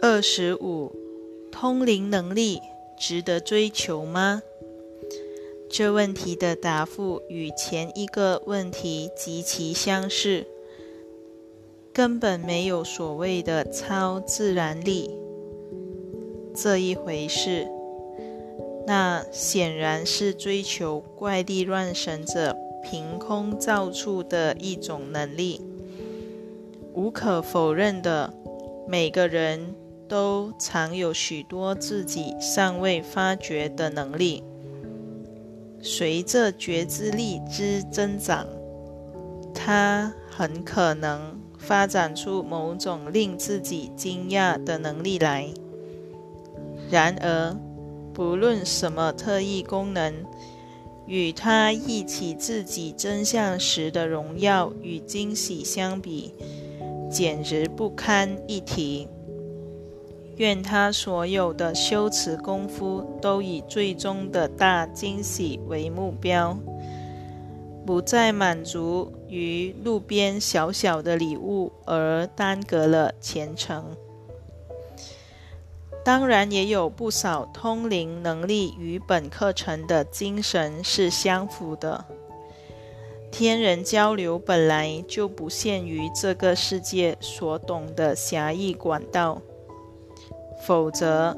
二十五，通灵能力值得追求吗？这问题的答复与前一个问题极其相似，根本没有所谓的超自然力这一回事。那显然是追求怪力乱神者凭空造出的一种能力。无可否认的，每个人。都藏有许多自己尚未发掘的能力。随着觉知力之增长，他很可能发展出某种令自己惊讶的能力来。然而，不论什么特异功能，与他忆起自己真相时的荣耀与惊喜相比，简直不堪一提。愿他所有的修持功夫都以最终的大惊喜为目标，不再满足于路边小小的礼物而耽搁了前程。当然，也有不少通灵能力与本课程的精神是相符的。天人交流本来就不限于这个世界所懂的狭义管道。否则，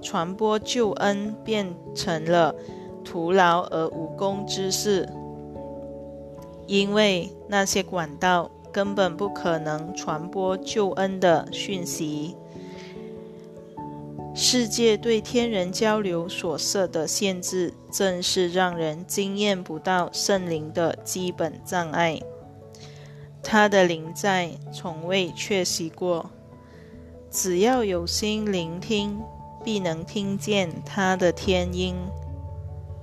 传播救恩变成了徒劳而无功之事，因为那些管道根本不可能传播救恩的讯息。世界对天人交流所设的限制，正是让人经验不到圣灵的基本障碍。他的灵在从未缺席过。只要有心聆听，必能听见他的天音。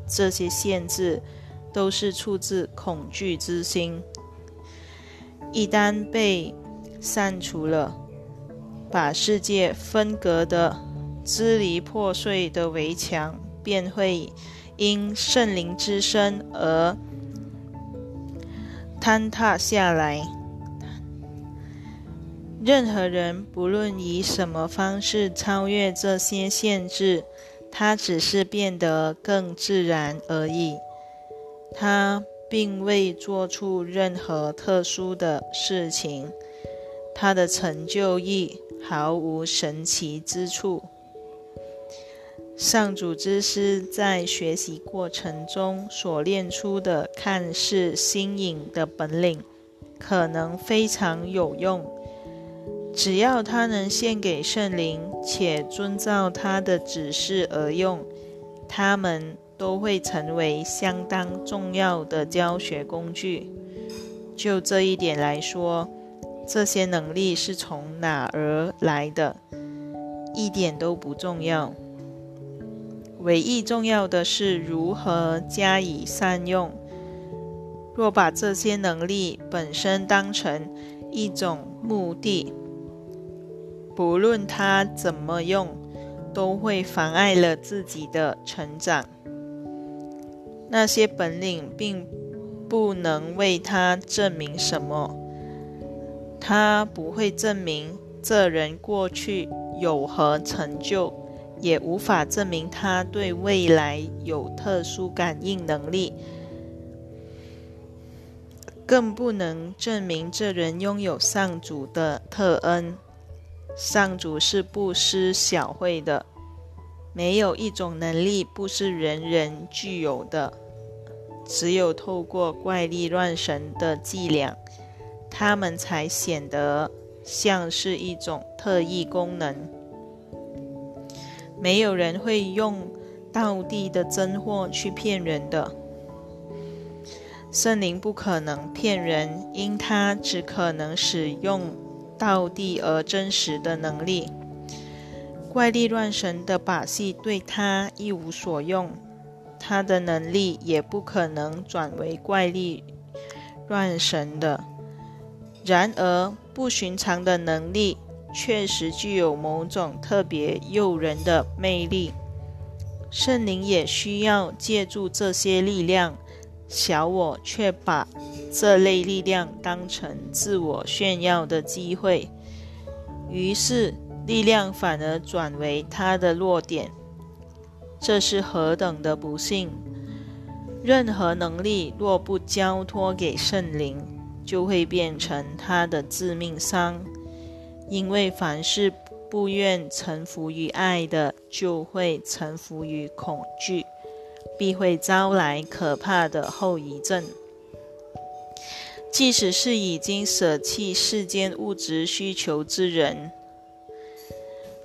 这些限制都是出自恐惧之心。一旦被删除了，把世界分隔的支离破碎的围墙，便会因圣灵之声而坍塌下来。任何人不论以什么方式超越这些限制，他只是变得更自然而已。他并未做出任何特殊的事情，他的成就亦毫无神奇之处。上主之师在学习过程中所练出的看似新颖的本领，可能非常有用。只要他能献给圣灵，且遵照他的指示而用，他们都会成为相当重要的教学工具。就这一点来说，这些能力是从哪儿来的，一点都不重要。唯一重要的是如何加以善用。若把这些能力本身当成一种目的，不论他怎么用，都会妨碍了自己的成长。那些本领并不能为他证明什么，他不会证明这人过去有何成就，也无法证明他对未来有特殊感应能力，更不能证明这人拥有上主的特恩。上主是不失小惠的，没有一种能力不是人人具有的。只有透过怪力乱神的伎俩，他们才显得像是一种特异功能。没有人会用道地的真货去骗人的。圣灵不可能骗人，因他只可能使用。道地而真实的能力，怪力乱神的把戏对他一无所用，他的能力也不可能转为怪力乱神的。然而，不寻常的能力确实具有某种特别诱人的魅力，圣灵也需要借助这些力量。小我却把这类力量当成自我炫耀的机会，于是力量反而转为他的弱点，这是何等的不幸！任何能力若不交托给圣灵，就会变成他的致命伤。因为凡是不愿臣服于爱的，就会臣服于恐惧，必会招来可怕的后遗症。即使是已经舍弃世间物质需求之人。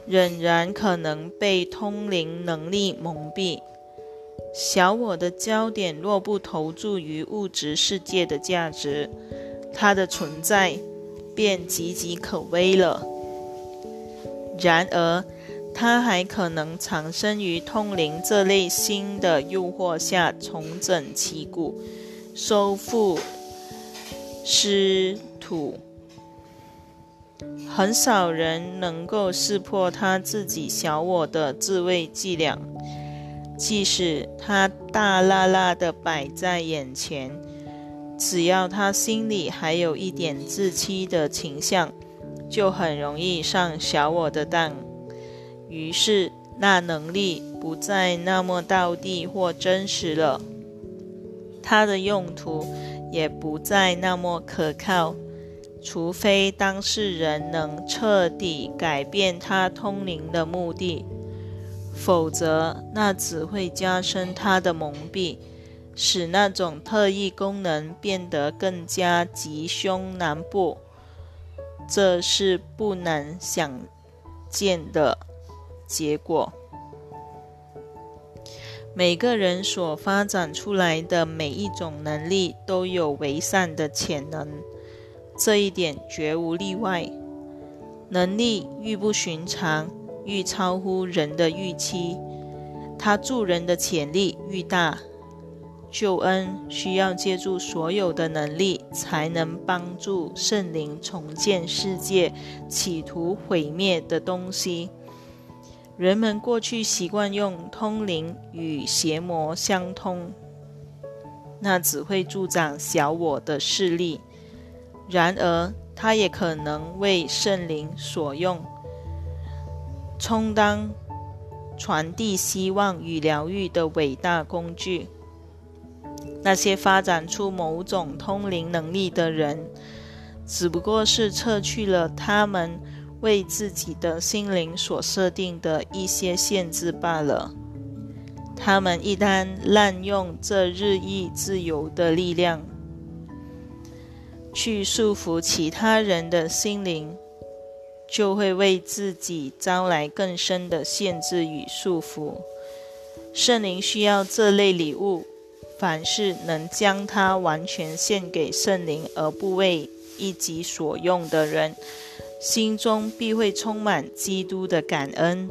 仍然可能被通灵能力蒙蔽。小我的焦点若不投注于物质世界的价值，它的存在便岌岌可危了。然而，它还可能藏身于通灵这类新的诱惑下，重整旗鼓，收复师土。很少人能够识破他自己小我的自卫伎俩，即使他大辣辣的摆在眼前，只要他心里还有一点自欺的倾向，就很容易上小我的当。于是，那能力不再那么道地或真实了，它的用途也不再那么可靠。除非当事人能彻底改变他通灵的目的，否则那只会加深他的蒙蔽，使那种特异功能变得更加吉凶难卜。这是不难想见的结果。每个人所发展出来的每一种能力都有为善的潜能。这一点绝无例外。能力愈不寻常，愈超乎人的预期，他助人的潜力愈大。救恩需要借助所有的能力，才能帮助圣灵重建世界企图毁灭的东西。人们过去习惯用通灵与邪魔相通，那只会助长小我的势力。然而，它也可能为圣灵所用，充当传递希望与疗愈的伟大工具。那些发展出某种通灵能力的人，只不过是撤去了他们为自己的心灵所设定的一些限制罢了。他们一旦滥用这日益自由的力量，去束缚其他人的心灵，就会为自己招来更深的限制与束缚。圣灵需要这类礼物，凡是能将它完全献给圣灵而不为一己所用的人，心中必会充满基督的感恩。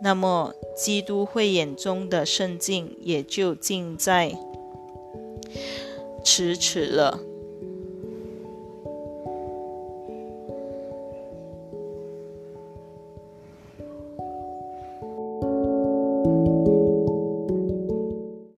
那么，基督慧眼中的圣境也就近在咫尺了。